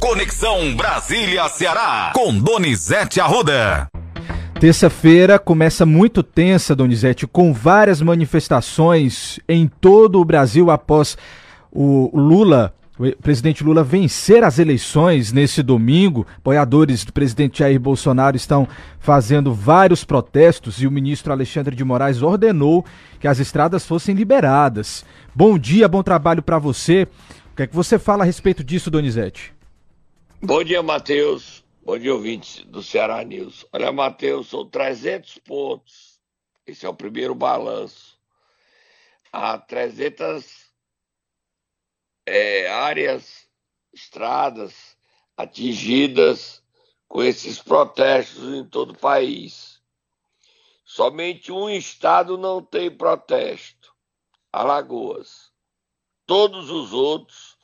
Conexão Brasília-Ceará, com Donizete Arruda. Terça-feira começa muito tensa, Donizete, com várias manifestações em todo o Brasil após o Lula o presidente Lula vencer as eleições nesse domingo. Apoiadores do presidente Jair Bolsonaro estão fazendo vários protestos e o ministro Alexandre de Moraes ordenou que as estradas fossem liberadas. Bom dia, bom trabalho para você. O que é que você fala a respeito disso, Donizete? Bom dia, Matheus. Bom dia, ouvintes do Ceará News. Olha, Matheus, são 300 pontos. Esse é o primeiro balanço. Há 300 é, áreas, estradas atingidas com esses protestos em todo o país. Somente um estado não tem protesto, Alagoas. Todos os outros,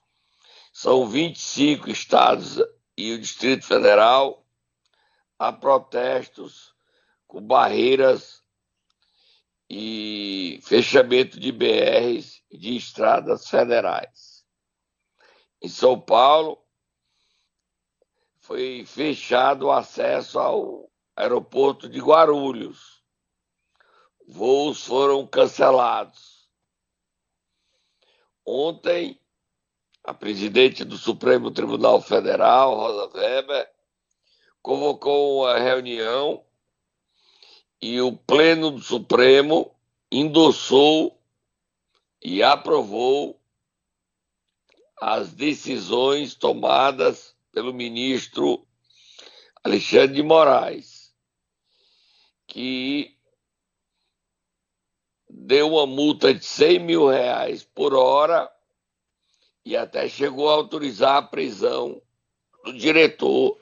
são 25 estados e o Distrito Federal, há protestos com barreiras e fechamento de BRs e de estradas federais em São Paulo, foi fechado o acesso ao aeroporto de Guarulhos. Voos foram cancelados. Ontem, a presidente do Supremo Tribunal Federal, Rosa Weber, convocou uma reunião e o Pleno do Supremo endossou e aprovou as decisões tomadas pelo ministro Alexandre de Moraes, que deu uma multa de 100 mil reais por hora e até chegou a autorizar a prisão do diretor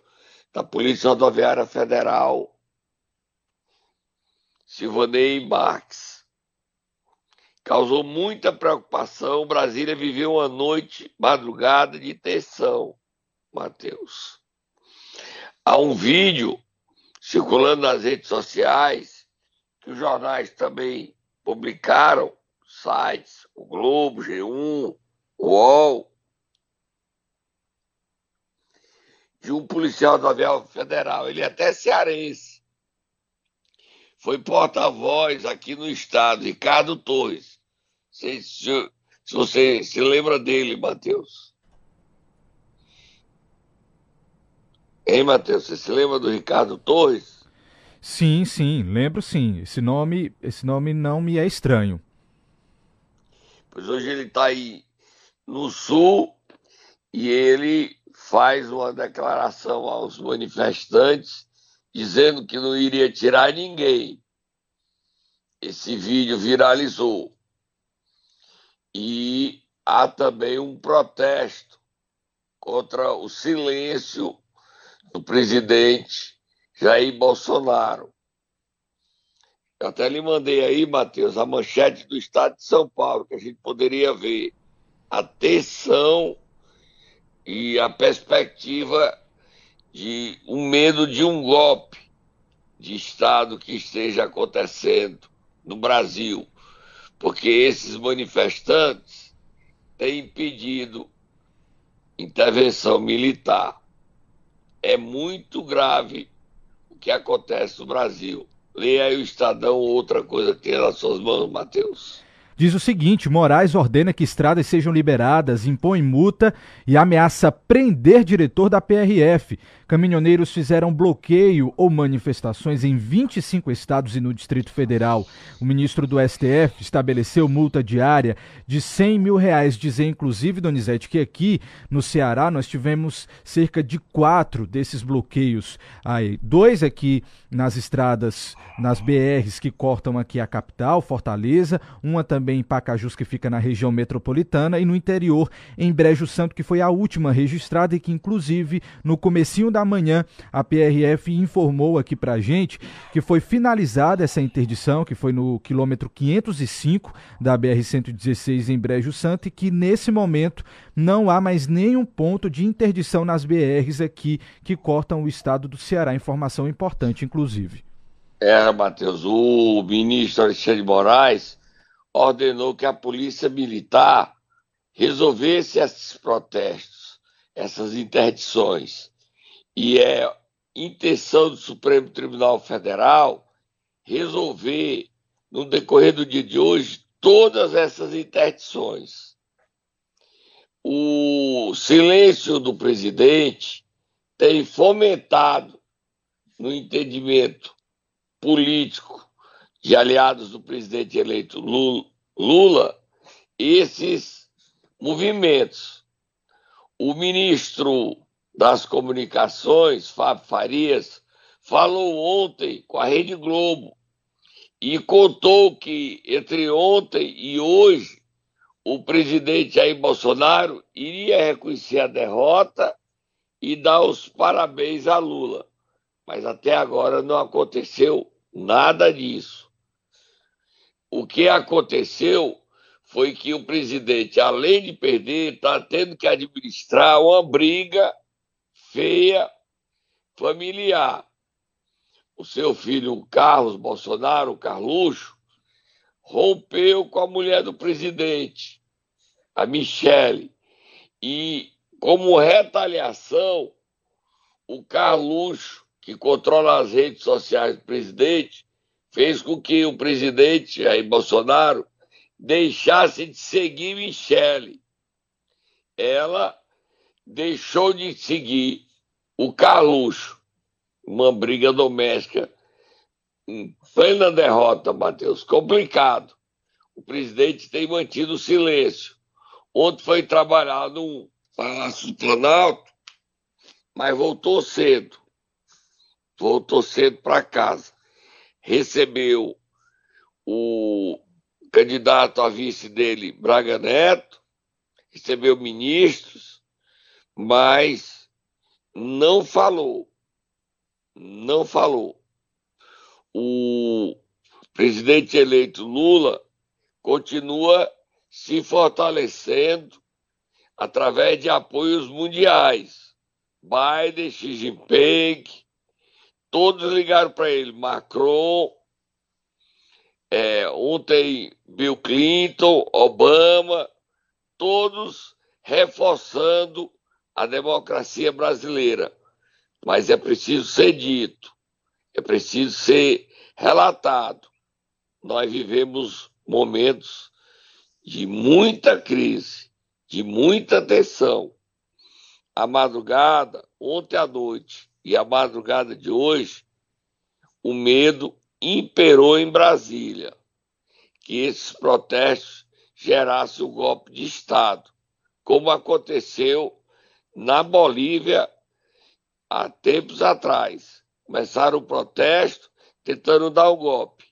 da Polícia Rodoviária Federal, Silvanei Marques causou muita preocupação. Brasília viveu uma noite, madrugada de tensão, Matheus. Há um vídeo circulando nas redes sociais, que os jornais também publicaram, sites, o Globo, G1, o UOL, de um policial do avião federal, ele é até cearense, foi porta-voz aqui no estado, Ricardo Torres. Se, se, se você se lembra dele, Matheus. Hein, Matheus? Você se lembra do Ricardo Torres? Sim, sim, lembro sim. Esse nome, esse nome não me é estranho. Pois hoje ele está aí no sul e ele faz uma declaração aos manifestantes dizendo que não iria tirar ninguém. Esse vídeo viralizou. E há também um protesto contra o silêncio do presidente Jair Bolsonaro. Eu até lhe mandei aí, Matheus, a manchete do Estado de São Paulo, que a gente poderia ver a tensão e a perspectiva de um medo de um golpe de Estado que esteja acontecendo no Brasil, porque esses manifestantes têm impedido intervenção militar. É muito grave o que acontece no Brasil. Leia aí o Estadão ou outra coisa que tem nas suas mãos, Matheus. Diz o seguinte: Moraes ordena que estradas sejam liberadas, impõe multa e ameaça prender diretor da PRF. Caminhoneiros fizeram bloqueio ou manifestações em 25 estados e no Distrito Federal. O ministro do STF estabeleceu multa diária de 100 mil reais. Dizer, inclusive, Donizete, que aqui no Ceará nós tivemos cerca de quatro desses bloqueios. Aí, dois aqui nas estradas, nas BRs que cortam aqui a capital, Fortaleza, uma também em Pacajus, que fica na região metropolitana, e no interior, em Brejo Santo, que foi a última registrada e que, inclusive, no comecinho da manhã, a PRF informou aqui pra gente que foi finalizada essa interdição, que foi no quilômetro 505 da BR-116 em Brejo Santo, e que nesse momento não há mais nenhum ponto de interdição nas BRs aqui que cortam o estado do Ceará. Informação importante, inclusive. É, Matheus, o ministro Alexandre de Moraes ordenou que a polícia militar resolvesse esses protestos essas interdições. E é intenção do Supremo Tribunal Federal resolver, no decorrer do dia de hoje, todas essas interdições. O silêncio do presidente tem fomentado, no entendimento político de aliados do presidente eleito Lula, esses movimentos. O ministro das Comunicações, Fábio Farias, falou ontem com a Rede Globo e contou que entre ontem e hoje o presidente Jair Bolsonaro iria reconhecer a derrota e dar os parabéns a Lula. Mas até agora não aconteceu nada disso. O que aconteceu foi que o presidente, além de perder, está tendo que administrar uma briga feia familiar. O seu filho Carlos Bolsonaro, Carluxo, rompeu com a mulher do presidente, a Michele, e como retaliação, o Carluxo, que controla as redes sociais do presidente, fez com que o presidente Jair Bolsonaro deixasse de seguir Michele. Ela deixou de seguir o Carluxo, uma briga doméstica em plena derrota, Matheus. Complicado. O presidente tem mantido silêncio. Ontem foi trabalhar no Palácio do Planalto, mas voltou cedo. Voltou cedo para casa. Recebeu o candidato a vice dele, Braga Neto, recebeu ministros, mas não falou. Não falou. O presidente eleito Lula continua se fortalecendo através de apoios mundiais. Biden, Xi Jinping, todos ligaram para ele. Macron, é, ontem Bill Clinton, Obama, todos reforçando a democracia brasileira. Mas é preciso ser dito, é preciso ser relatado. Nós vivemos momentos de muita crise, de muita tensão. A madrugada, ontem à noite e a madrugada de hoje, o medo imperou em Brasília que esses protestos gerassem o um golpe de Estado, como aconteceu na Bolívia há tempos atrás. Começaram o protesto tentando dar o golpe.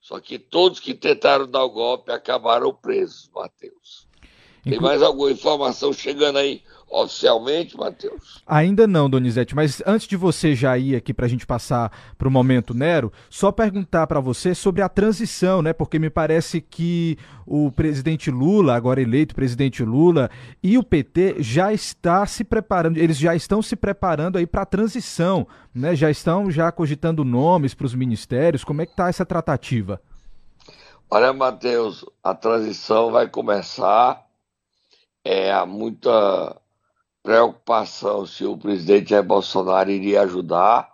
Só que todos que tentaram dar o golpe acabaram presos, Matheus. Tem mais alguma informação chegando aí oficialmente, Matheus? Ainda não, Donizete, mas antes de você já ir aqui para a gente passar para o momento Nero, só perguntar para você sobre a transição, né? Porque me parece que o presidente Lula, agora eleito presidente Lula, e o PT já está se preparando, eles já estão se preparando aí para a transição, né? Já estão já cogitando nomes para os ministérios. Como é que está essa tratativa? Olha, Matheus, a transição vai começar. É, há muita preocupação se o presidente Jair Bolsonaro iria ajudar.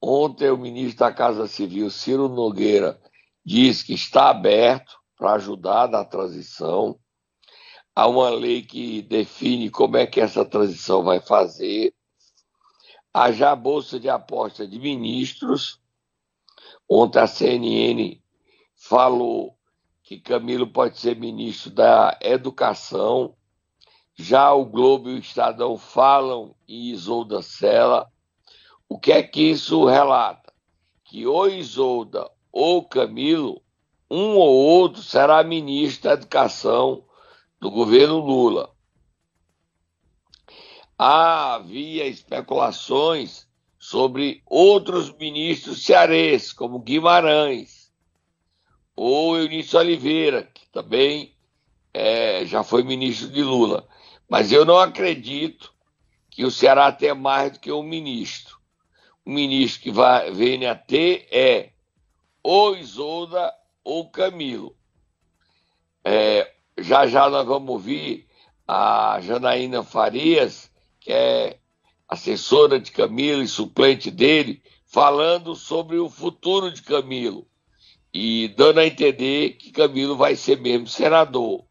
Ontem, o ministro da Casa Civil, Ciro Nogueira, disse que está aberto para ajudar na transição. Há uma lei que define como é que essa transição vai fazer. Há já a bolsa de aposta de ministros. Ontem a CNN falou que Camilo pode ser ministro da Educação. Já o Globo e o Estadão falam em Isolda Sela. O que é que isso relata? Que ou Isolda ou Camilo, um ou outro será ministro da Educação do governo Lula. Havia especulações sobre outros ministros cearenses, como Guimarães, ou Eunício Oliveira, que também é, já foi ministro de Lula. Mas eu não acredito que o Ceará tenha mais do que um ministro. O ministro que vai, vem a ter é ou Isolda ou Camilo. É, já já nós vamos ouvir a Janaína Farias, que é assessora de Camilo e suplente dele, falando sobre o futuro de Camilo e dando a entender que Camilo vai ser mesmo senador.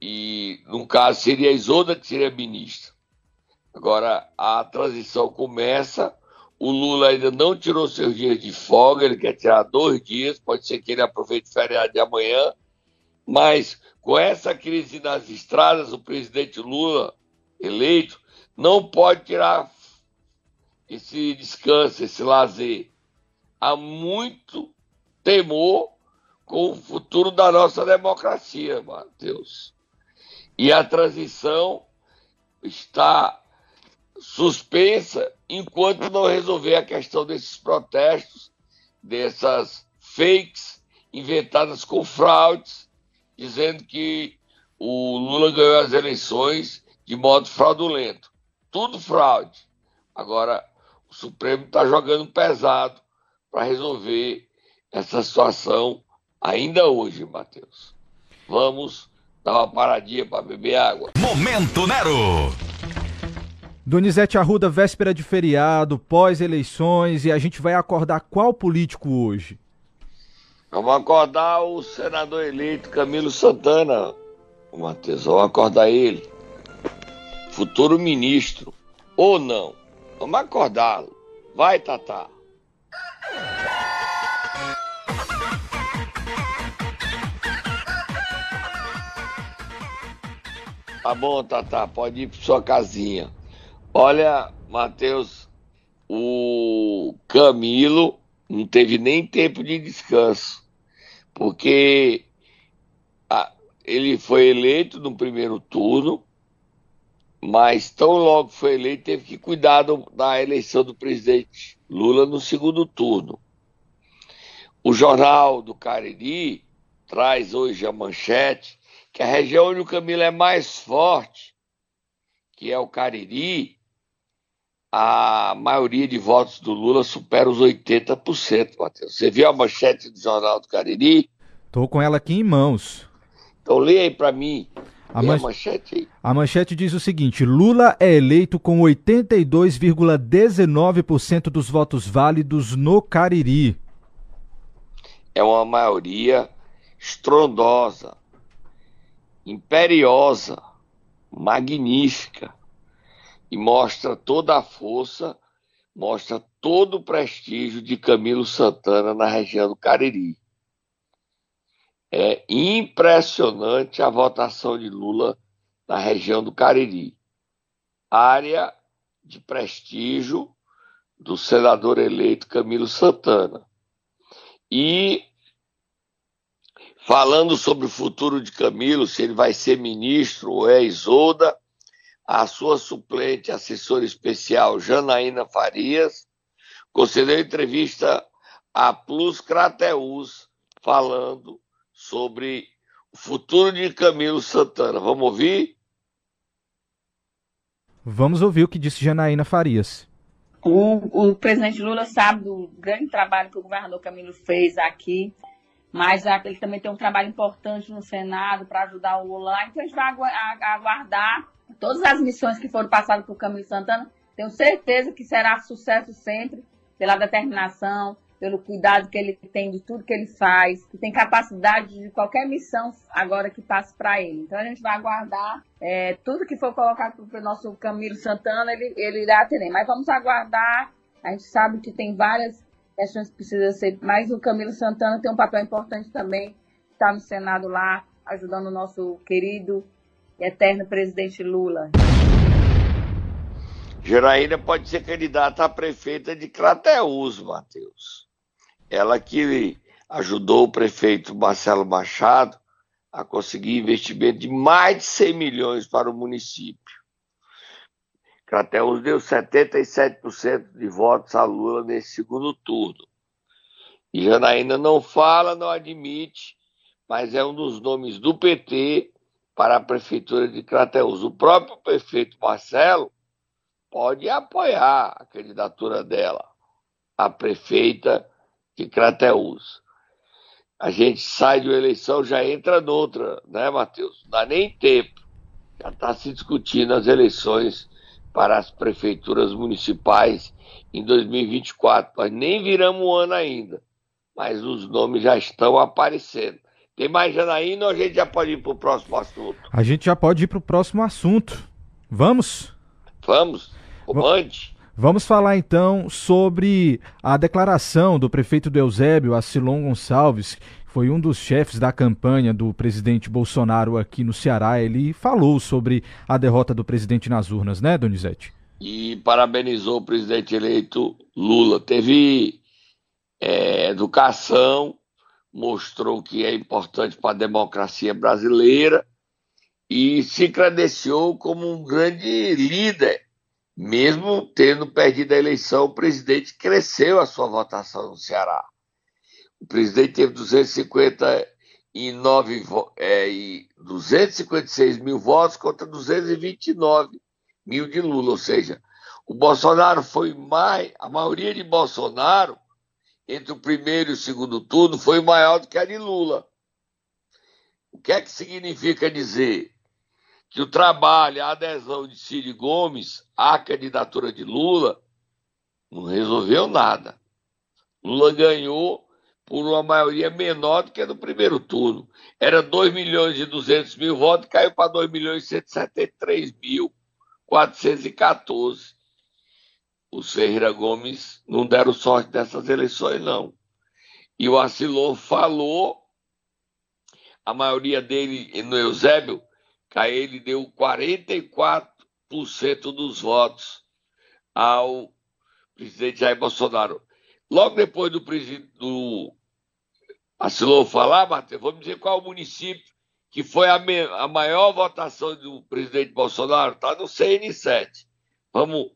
E, no caso, seria a Isolda que seria ministra. Agora, a transição começa, o Lula ainda não tirou seus dias de folga, ele quer tirar dois dias, pode ser que ele aproveite o feriado de amanhã, mas com essa crise nas estradas, o presidente Lula, eleito, não pode tirar esse descanso, esse lazer. Há muito temor com o futuro da nossa democracia, Matheus. E a transição está suspensa enquanto não resolver a questão desses protestos, dessas fakes inventadas com fraudes, dizendo que o Lula ganhou as eleições de modo fraudulento. Tudo fraude. Agora, o Supremo está jogando pesado para resolver essa situação ainda hoje, Matheus. Vamos uma paradinha para beber água. Momento Nero! Donizete Arruda, véspera de feriado, pós-eleições, e a gente vai acordar qual político hoje? Vamos acordar o senador eleito Camilo Santana, Matheus. Vamos acordar ele. Futuro ministro. Ou não. Vamos acordá-lo. Vai, Tatá. Tá bom, Tatá, pode ir para sua casinha. Olha, Matheus, o Camilo não teve nem tempo de descanso, porque a, ele foi eleito no primeiro turno, mas tão logo foi eleito, teve que cuidar do, da eleição do presidente Lula no segundo turno. O jornal do Cariri traz hoje a manchete que a região onde o Camilo é mais forte, que é o Cariri, a maioria de votos do Lula supera os 80%, Matheus. Você viu a manchete do Jornal do Cariri? Tô com ela aqui em mãos. Então lê aí para mim. A, man... a, manchete a manchete diz o seguinte: Lula é eleito com 82,19% dos votos válidos no Cariri. É uma maioria estrondosa imperiosa, magnífica, e mostra toda a força, mostra todo o prestígio de Camilo Santana na região do Cariri. É impressionante a votação de Lula na região do Cariri. Área de prestígio do senador eleito Camilo Santana. E falando sobre o futuro de Camilo, se ele vai ser ministro ou é Isolda, a sua suplente assessora especial Janaína Farias concedeu entrevista a Plus Crateus falando sobre o futuro de Camilo Santana. Vamos ouvir? Vamos ouvir o que disse Janaína Farias. O, o presidente Lula sabe do grande trabalho que o governador Camilo fez aqui mas ele também tem um trabalho importante no Senado para ajudar o Lula. Então a gente vai aguardar todas as missões que foram passadas por Camilo Santana. Tenho certeza que será sucesso sempre, pela determinação, pelo cuidado que ele tem de tudo que ele faz, que tem capacidade de qualquer missão agora que passe para ele. Então a gente vai aguardar é, tudo que for colocado para o nosso Camilo Santana, ele, ele irá atender. Mas vamos aguardar. A gente sabe que tem várias questões que precisam ser. Mas o Camilo Santana tem um papel importante também, está no Senado lá, ajudando o nosso querido e eterno presidente Lula. Janaína pode ser candidata a prefeita de Crateús, Matheus. Ela que ajudou o prefeito Marcelo Machado a conseguir investimento de mais de 100 milhões para o município. Crateus deu 77% de votos a Lula nesse segundo turno. E Janaína não fala, não admite, mas é um dos nomes do PT para a prefeitura de Crateus. O próprio prefeito Marcelo pode apoiar a candidatura dela, a prefeita de Crateus. A gente sai de uma eleição, já entra noutra, né, Matheus? Não dá nem tempo. Já está se discutindo as eleições para as prefeituras municipais em 2024. Nós nem viramos o ano ainda, mas os nomes já estão aparecendo. Tem mais Janaína ou a gente já pode ir para o próximo assunto? A gente já pode ir para o próximo assunto. Vamos? Vamos. Comande. Vamos falar então sobre a declaração do prefeito do Eusébio, Acilon Gonçalves, foi um dos chefes da campanha do presidente Bolsonaro aqui no Ceará. Ele falou sobre a derrota do presidente nas urnas, né, Donizete? E parabenizou o presidente eleito Lula. Teve é, educação, mostrou que é importante para a democracia brasileira e se credenciou como um grande líder mesmo tendo perdido a eleição, o presidente cresceu a sua votação no Ceará. O presidente teve 259 é, e 256 mil votos contra 229 mil de Lula, ou seja, o Bolsonaro foi mais, a maioria de Bolsonaro entre o primeiro e o segundo turno foi maior do que a de Lula. O que é que significa dizer? que o trabalho, a adesão de Ciro Gomes à candidatura de Lula não resolveu nada. Lula ganhou por uma maioria menor do que no primeiro turno. Era 2 milhões e 200 mil votos, caiu para 2 milhões e 173 mil 414. O Ferreira Gomes não deram sorte dessas eleições, não. E o Acilon falou, a maioria dele no Eusébio, ele deu 44% dos votos ao presidente Jair Bolsonaro. Logo depois do do Acilou falar, Matheus, vamos dizer qual o município que foi a, me... a maior votação do presidente Bolsonaro, está no CN7. Vamos,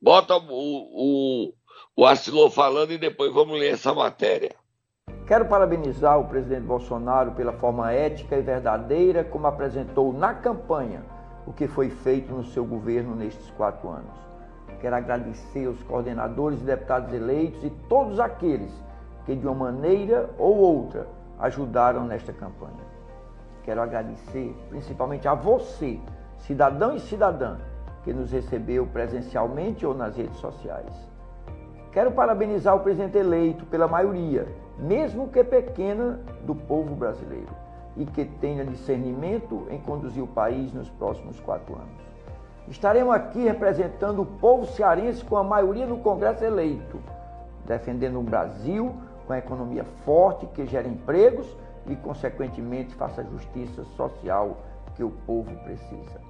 bota o, o, o falando e depois vamos ler essa matéria. Quero parabenizar o presidente Bolsonaro pela forma ética e verdadeira como apresentou na campanha o que foi feito no seu governo nestes quatro anos. Quero agradecer os coordenadores e deputados eleitos e todos aqueles que, de uma maneira ou outra, ajudaram nesta campanha. Quero agradecer principalmente a você, cidadão e cidadã, que nos recebeu presencialmente ou nas redes sociais. Quero parabenizar o presidente eleito pela maioria mesmo que pequena, do povo brasileiro e que tenha discernimento em conduzir o país nos próximos quatro anos. Estaremos aqui representando o povo cearense com a maioria no Congresso eleito, defendendo um Brasil com a economia forte que gera empregos e, consequentemente, faça a justiça social que o povo precisa.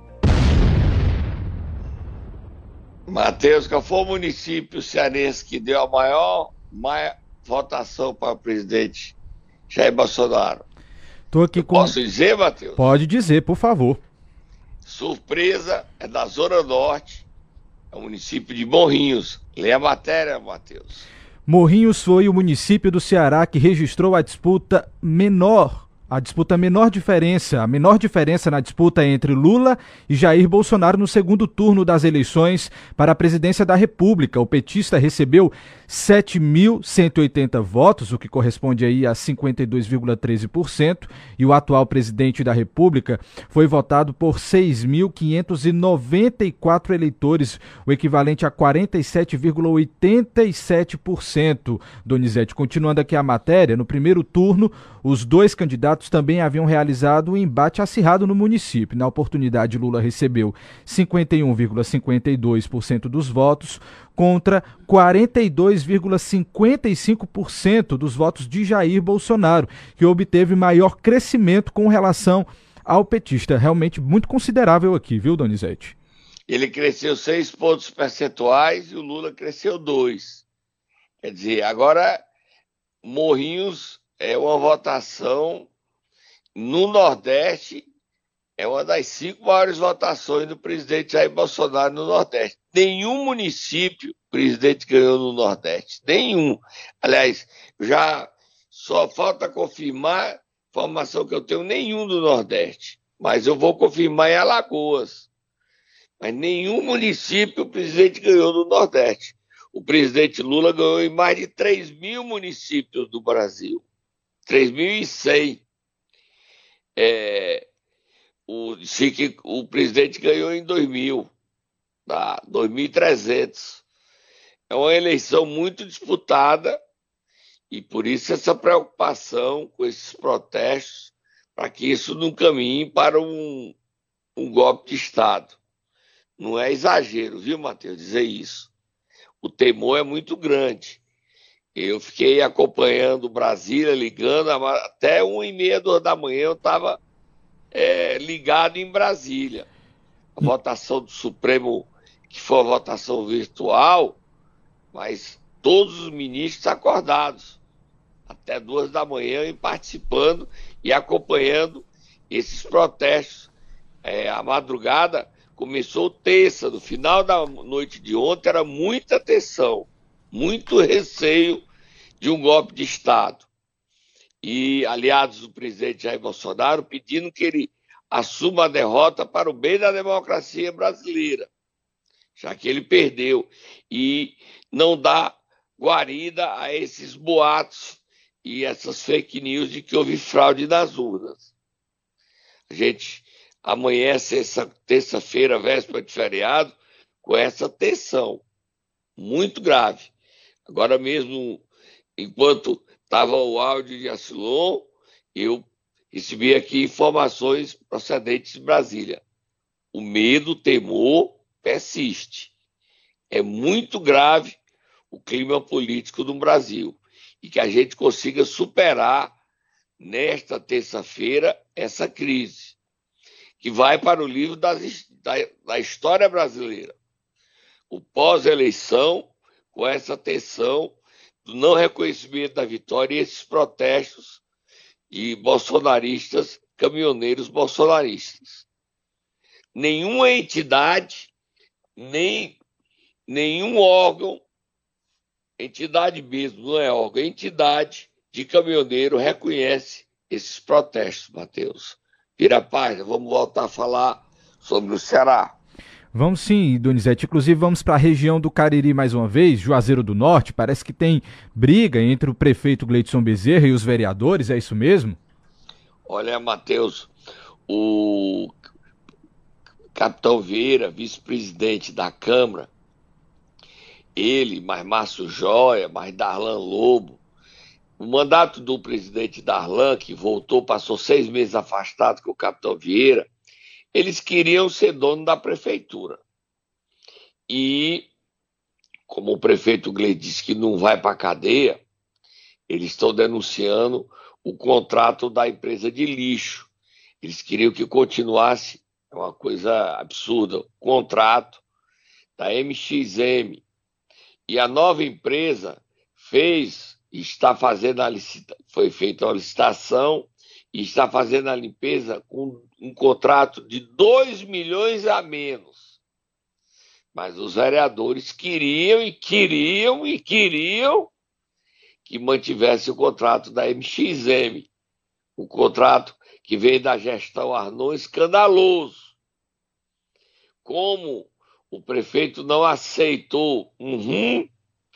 Matheus, qual foi o município cearense que deu a maior, maior votação para o presidente Jair Bolsonaro. Tô aqui com... Posso dizer, Matheus? Pode dizer, por favor. Surpresa é da Zona Norte, é o município de Morrinhos. Lê a matéria, Matheus. Morrinhos foi o município do Ceará que registrou a disputa menor a disputa menor diferença, a menor diferença na disputa entre Lula e Jair Bolsonaro no segundo turno das eleições para a presidência da República. O petista recebeu 7.180 votos, o que corresponde aí a 52,13%, e o atual presidente da República foi votado por 6.594 eleitores, o equivalente a 47,87%. Donizete, continuando aqui a matéria, no primeiro turno, os dois candidatos candidatos também haviam realizado um embate acirrado no município. Na oportunidade, Lula recebeu 51,52% dos votos contra 42,55% dos votos de Jair Bolsonaro, que obteve maior crescimento com relação ao petista. Realmente muito considerável aqui, viu, Donizete? Ele cresceu seis pontos percentuais e o Lula cresceu dois. Quer dizer, agora Morrinhos é uma votação no Nordeste, é uma das cinco maiores votações do presidente Jair Bolsonaro no Nordeste. Nenhum município o presidente ganhou no Nordeste. Nenhum. Aliás, já só falta confirmar informação que eu tenho nenhum do Nordeste. Mas eu vou confirmar em Alagoas. Mas nenhum município o presidente ganhou no Nordeste. O presidente Lula ganhou em mais de 3 mil municípios do Brasil. 3.100 é, o, o presidente ganhou em 2000. dá 2.300. É uma eleição muito disputada e por isso essa preocupação com esses protestos, para que isso não caminhe para um, um golpe de Estado. Não é exagero, viu, Matheus, dizer isso. O temor é muito grande. Eu fiquei acompanhando Brasília, ligando, até uma e meia da manhã eu estava é, ligado em Brasília. A votação do Supremo, que foi uma votação virtual, mas todos os ministros acordados, até duas da manhã, e participando e acompanhando esses protestos. É, a madrugada começou terça, no final da noite de ontem era muita tensão, muito receio de um golpe de Estado. E aliados do presidente Jair Bolsonaro pedindo que ele assuma a derrota para o bem da democracia brasileira, já que ele perdeu. E não dá guarida a esses boatos e essas fake news de que houve fraude nas urnas. A gente amanhece essa terça-feira, véspera de feriado, com essa tensão muito grave. Agora mesmo, enquanto estava o áudio de Asilon, eu recebi aqui informações procedentes de Brasília. O medo, o temor persiste. É muito grave o clima político no Brasil e que a gente consiga superar nesta terça-feira essa crise, que vai para o livro das, da, da história brasileira. O pós-eleição, com essa tensão do não reconhecimento da vitória e esses protestos de bolsonaristas, caminhoneiros bolsonaristas. Nenhuma entidade, nem nenhum órgão entidade mesmo, não é órgão, entidade de caminhoneiro reconhece esses protestos, Matheus. Vira a página, vamos voltar a falar sobre o Ceará. Vamos sim, Donizete. Inclusive, vamos para a região do Cariri mais uma vez, Juazeiro do Norte. Parece que tem briga entre o prefeito Gleidson Bezerra e os vereadores, é isso mesmo? Olha, Matheus, o capitão Vieira, vice-presidente da Câmara, ele, mais Márcio Joia, mais Darlan Lobo. O mandato do presidente Darlan, que voltou, passou seis meses afastado com o capitão Vieira, eles queriam ser dono da prefeitura. E, como o prefeito Gleide disse que não vai para a cadeia, eles estão denunciando o contrato da empresa de lixo. Eles queriam que continuasse, é uma coisa absurda, o contrato da MXM, e a nova empresa fez, está fazendo a licitação, foi feita uma licitação e está fazendo a limpeza com um contrato de 2 milhões a menos. Mas os vereadores queriam e queriam e queriam que mantivesse o contrato da MXM, o contrato que veio da gestão Arnon escandaloso. Como o prefeito não aceitou. Uhum.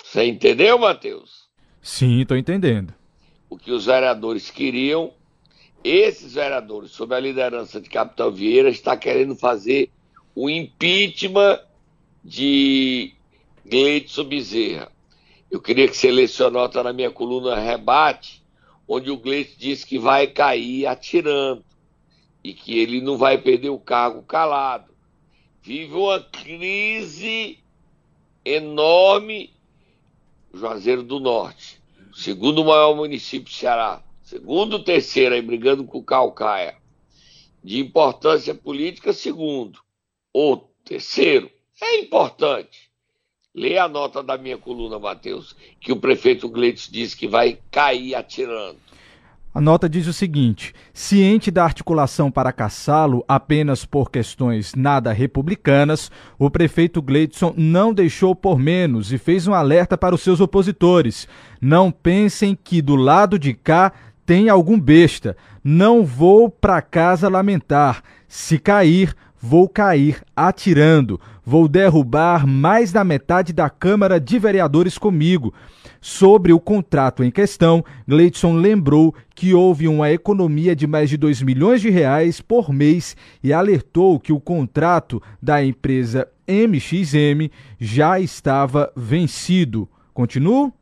Você entendeu, Matheus? Sim, estou entendendo. O que os vereadores queriam, esses vereadores, sob a liderança de Capitão Vieira, está querendo fazer o impeachment de Gleidson Bezerra. Eu queria que você lesse a nota na minha coluna Rebate, onde o Gleidson disse que vai cair atirando e que ele não vai perder o cargo calado vive uma crise enorme Juazeiro do Norte, segundo maior município do Ceará, segundo terceiro aí brigando com o Calcaia, de importância política, segundo, ou terceiro, é importante. Leia a nota da minha coluna, Matheus, que o prefeito Gleitos disse que vai cair atirando. A nota diz o seguinte: ciente da articulação para caçá-lo apenas por questões nada republicanas, o prefeito Gleidson não deixou por menos e fez um alerta para os seus opositores. Não pensem que do lado de cá tem algum besta. Não vou para casa lamentar. Se cair, Vou cair atirando. Vou derrubar mais da metade da Câmara de Vereadores comigo. Sobre o contrato em questão, Gleidson lembrou que houve uma economia de mais de 2 milhões de reais por mês e alertou que o contrato da empresa MXM já estava vencido. Continuo?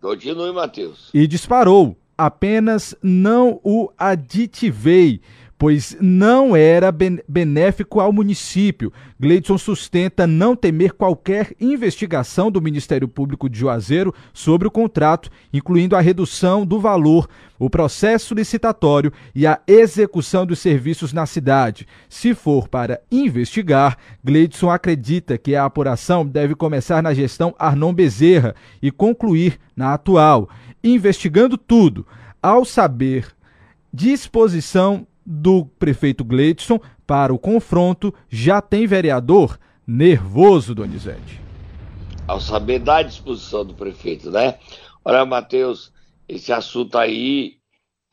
Continue, Matheus. E disparou. Apenas não o aditivei pois não era benéfico ao município. Gleidson sustenta não temer qualquer investigação do Ministério Público de Juazeiro sobre o contrato, incluindo a redução do valor, o processo licitatório e a execução dos serviços na cidade. Se for para investigar, Gleidson acredita que a apuração deve começar na gestão Arnon Bezerra e concluir na atual, investigando tudo. Ao saber disposição do prefeito Gleidson para o confronto, já tem vereador nervoso, Donizete. Ao saber da disposição do prefeito, né? Olha, Matheus, esse assunto aí,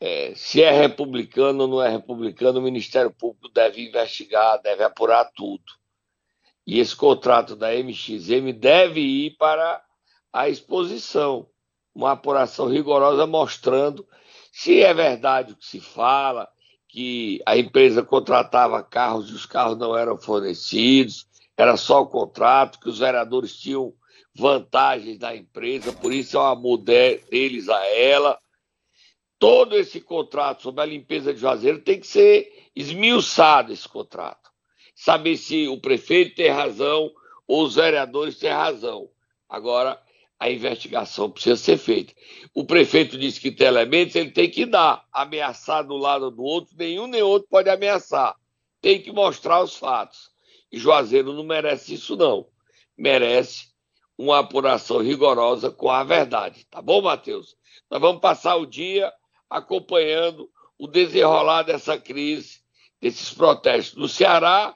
é, se é republicano ou não é republicano, o Ministério Público deve investigar, deve apurar tudo. E esse contrato da MXM deve ir para a exposição, uma apuração rigorosa mostrando se é verdade o que se fala, que a empresa contratava carros e os carros não eram fornecidos, era só o contrato, que os vereadores tinham vantagens da empresa, por isso é uma mulher deles a ela. Todo esse contrato sobre a limpeza de Juazeiro tem que ser esmiuçado esse contrato. Saber se o prefeito tem razão ou os vereadores têm razão. Agora, a investigação precisa ser feita. O prefeito disse que tem elementos, ele tem que dar. Ameaçar do lado do outro, nenhum nem outro pode ameaçar. Tem que mostrar os fatos. E Juazeiro não merece isso, não. Merece uma apuração rigorosa com a verdade. Tá bom, Matheus? Nós vamos passar o dia acompanhando o desenrolar dessa crise, desses protestos no Ceará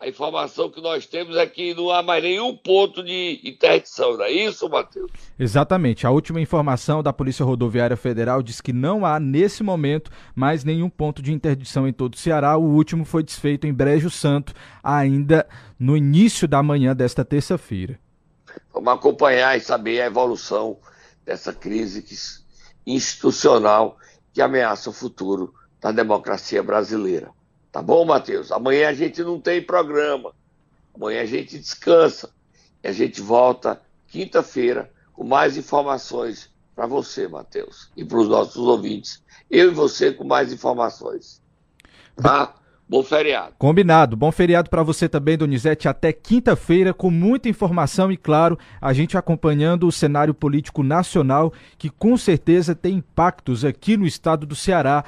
a informação que nós temos é que não há mais nenhum ponto de interdição, não é isso, Matheus? Exatamente. A última informação da Polícia Rodoviária Federal diz que não há, nesse momento, mais nenhum ponto de interdição em todo o Ceará. O último foi desfeito em Brejo Santo, ainda no início da manhã desta terça-feira. Vamos acompanhar e saber a evolução dessa crise institucional que ameaça o futuro da democracia brasileira. Tá bom, Matheus? Amanhã a gente não tem programa. Amanhã a gente descansa. E a gente volta quinta-feira com mais informações para você, Matheus, e para os nossos ouvintes. Eu e você com mais informações. Tá? Bom feriado. Combinado. Bom feriado para você também, Donizete. Até quinta-feira, com muita informação e, claro, a gente acompanhando o cenário político nacional, que com certeza tem impactos aqui no estado do Ceará.